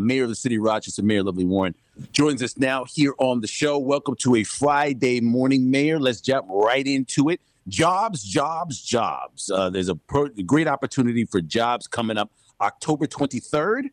Mayor of the City of Rochester, Mayor Lovely Warren, joins us now here on the show. Welcome to a Friday morning, Mayor. Let's jump right into it. Jobs, jobs, jobs. Uh, there's a pro- great opportunity for jobs coming up October 23rd?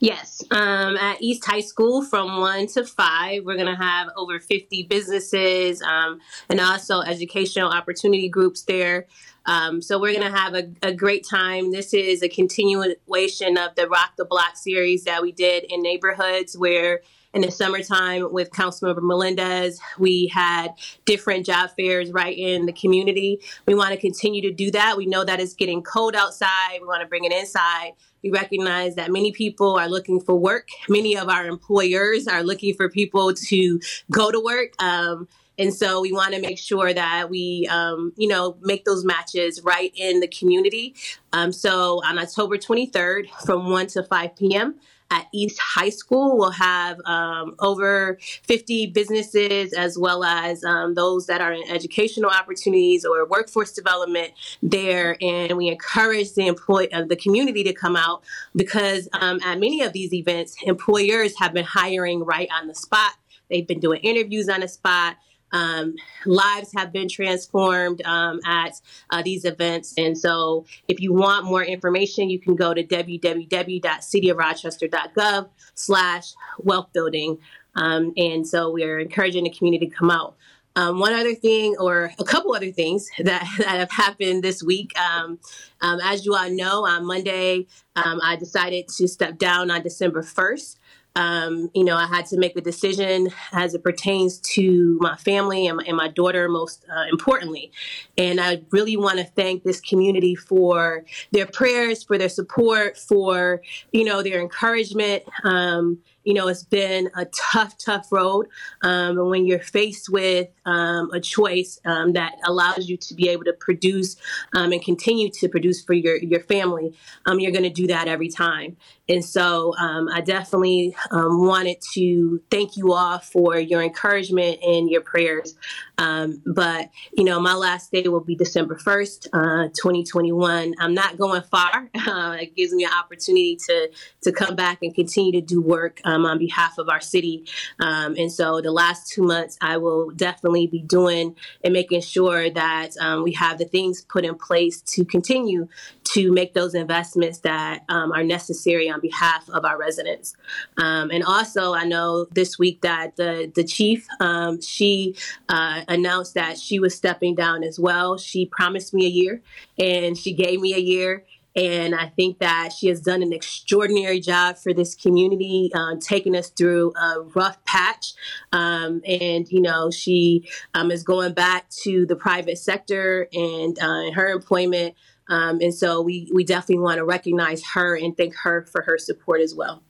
Yes, um, at East High School from 1 to 5. We're going to have over 50 businesses um, and also educational opportunity groups there. Um, so we're going to have a, a, great time. This is a continuation of the ROC the Block series that we did in neighborhoods where in the summertime with Councilmember Melendez. We had different job fairs right in the community. We want to continue to do that. We know that it's getting cold outside. We want to bring it inside. We recognize that many people are looking for work. Many of our employers are looking for people to go to work. Um, and so we want to make sure that we, um, you know, make those matches right in the community. Um, so on October 23rd from 1 to 5 p.m., at East High School. We'll have um, over 50 businesses as well as um, those that are in educational opportunities or workforce development there. And we encourage the employee of uh, the community to come out because um, at many of these events, employers have been hiring right on the spot. They've been doing interviews on the spot. Um, lives have been transformed um, at uh, these events. And so, if you want more information, you can go to www.cityofrochester.gov slash wealth building. Um, and so, we're encouraging the community to come out. Um, one other thing, or a couple other things that, that have happened this week. Um, um, as you all know, on Monday, I decided to step down on December 1st. Um, you know, I had to make a decision as it pertains to my family and my, and my daughter, most uh, importantly. And I really want to thank this community for their prayers, for their support, for, you know, their encouragement. Um, you know, it's been a tough, tough road. Um, and when you're faced with um, a choice um, that allows you to be able to produce um, and continue to produce for your, your family, um, you're going to do that every time. And so um, I definitely wanted to thank you all for your encouragement and your prayers. but, you know, my last day will be December 1st, uh, 2021. I'm not going far. Uh, it gives me an opportunity to, to come back and continue to do work um, on behalf of our city. Um, and so the last two months, I will definitely be doing and making sure that um, we have the things put in place to continue to make those investments that um, are necessary on behalf of our residents. Um, and also, I know this week that the the chief um, she uh, announced that she was stepping down as well. She promised me a year, and she gave me a year. And I think that she has done an extraordinary job for this community, uh, taking us through a rough patch. Um, and, you know, she um, is going back to the private sector and uh, her employment. Um, and so we, we definitely want to recognize her and thank her for her support as well.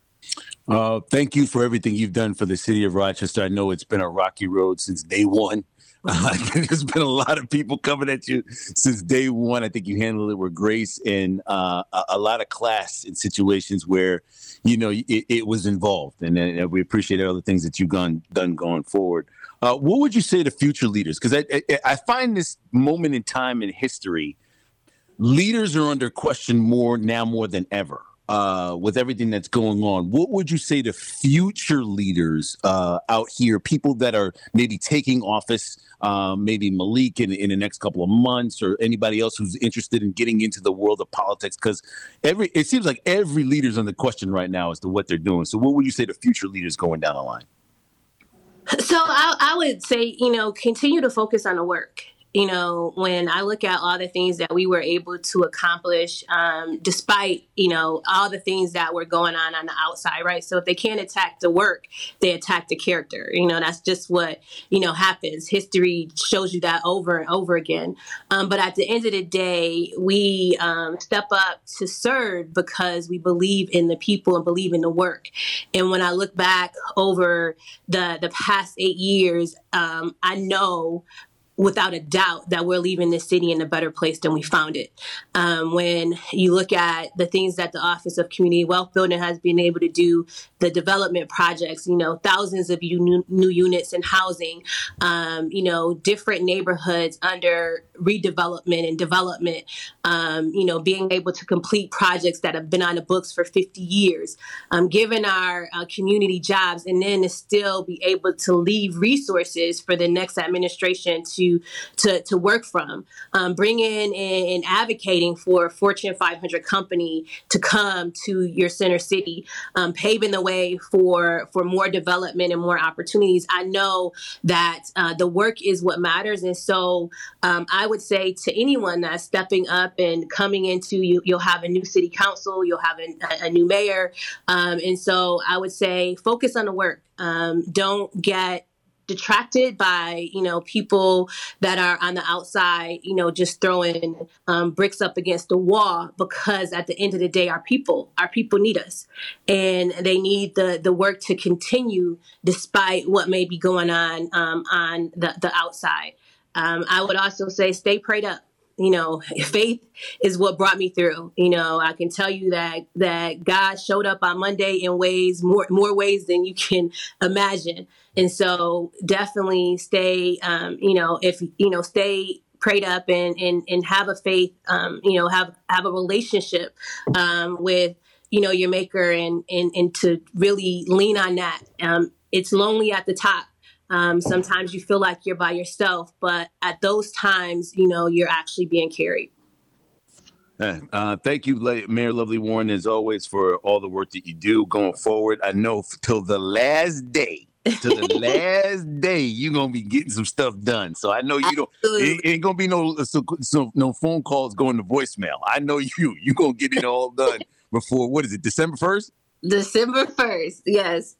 Uh, thank you for everything you've done for the city of Rochester. I know it's been a rocky road since day one. Uh, there's been a lot of people coming at you since day one. I think you handled it with grace and uh, a, a, lot of class in situations where, you know, it, it was involved. And, and, we appreciate all the things that you've gone, done going forward. Uh, what would you say to future leaders? Because I, I, I find this moment in time in history, leaders are under question more now more than ever uh, with everything that's going on, what would you say to future leaders uh, out here, people that are maybe taking office, um, maybe Malik in, in the next couple of months, or anybody else who's interested in getting into the world of politics? Because every it seems like every leader's under question right now as to what they're doing. So, what would you say to future leaders going down the line? So, I, I would say, you know, continue to focus on the work you know, when I look at all the things that we were able to accomplish, um, despite, you know, all the things that were going on on the outside, right? So if they can't attack the work, they attack the character. You know, that's just what, you know, happens. History shows you that over and over again. Um, but at the end of the day, we um, step up to serve because we believe in the people and believe in the work. And when I look back over the, the past eight years, um, I know without a doubt that we're leaving this city in a better place than we found it. Um, when you look at the things that the Office of Community Wealth Building has been able to do, the development projects, you know, thousands of new, new units and housing, um, you know, different neighborhoods under redevelopment and development, um, you know, being able to complete projects that have been on the books for 50 years, um, giving our uh, community jobs, and then to still be able to leave resources for the next administration to to to work from. Um, bringing and advocating for a Fortune 500 company to come to your center city, um, paving the way for for more development and more opportunities. I know that uh, the work is what matters, and so um, I would say to anyone that's stepping up and coming into you, you'll have a new city council, you'll have a, a new mayor, um, and so I would say focus on the work. Um, don't get detracted by you know people that are on the outside you know just throwing um, bricks up against the wall because at the end of the day our people our people need us. And they need the the work to continue despite what may be going on um, on the, the outside. Um, i would also say stay prayed up you know faith is what brought me through. You know i can tell you that that god showed up on monday in ways more more ways than you can imagine. And so definitely stay um, you know if you know stay prayed up and and, and have a faith um, you know have have a relationship um, with you know your maker and and and to really lean on that. Um, it's lonely at the top um, sometimes you feel like you're by yourself, but at those times, you know, you're actually being carried. Uh, thank you, Mayor Lovely Warren, as always, for all the work that you do going forward. I know till the last day, to the last day, you're gonna be getting some stuff done. So I know you don't. It ain't gonna be no so, so, no phone calls going to voicemail. I know you. You gonna get it all done before what is it? December first. December first. Yes.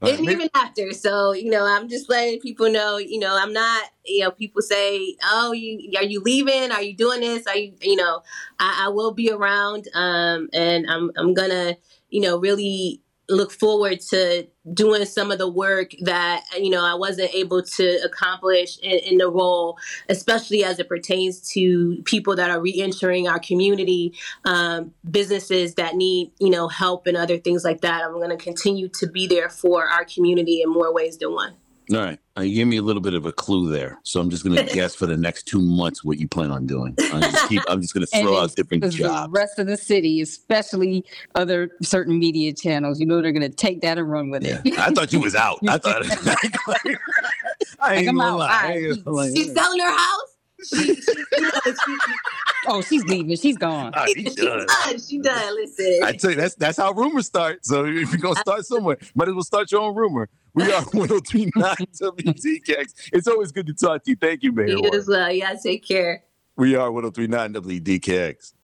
And maybe- even after. So, you know, I'm just letting people know, you know, I'm not, you know, people say, oh, you are you leaving? Are you doing this? Are you, you know, I, I will be around. Um, and I'm, I'm gonna, you know, really look forward to doing some of the work that you know I wasn't able to accomplish in, in, the role, especially as it pertains to people that are re-entering our community, um, businesses that need you know help and other things like that. I'm going to continue to be there for our community in more ways than one. All right. Uh, you gave me a little bit of a clue there. So I'm just going to guess for the next two months what you plan on doing. I'm just, keep, I'm just going to throw out different jobs. The rest of the city, especially other certain media channels, you know, they're going to take that and run with yeah. it. I thought you was out. I thought. I ain't gonna lie. She's selling her house? Oh, she's leaving. She's gone. Oh, she done. She done. Listen. I tell you, that's that's how rumors start. So if you're gonna start somewhere, might as well start your own rumor. We are 1039 WDKX. It's always good to talk to you. Thank you, Mayor. You as well. Yeah, take care. We are 1039 WDKX.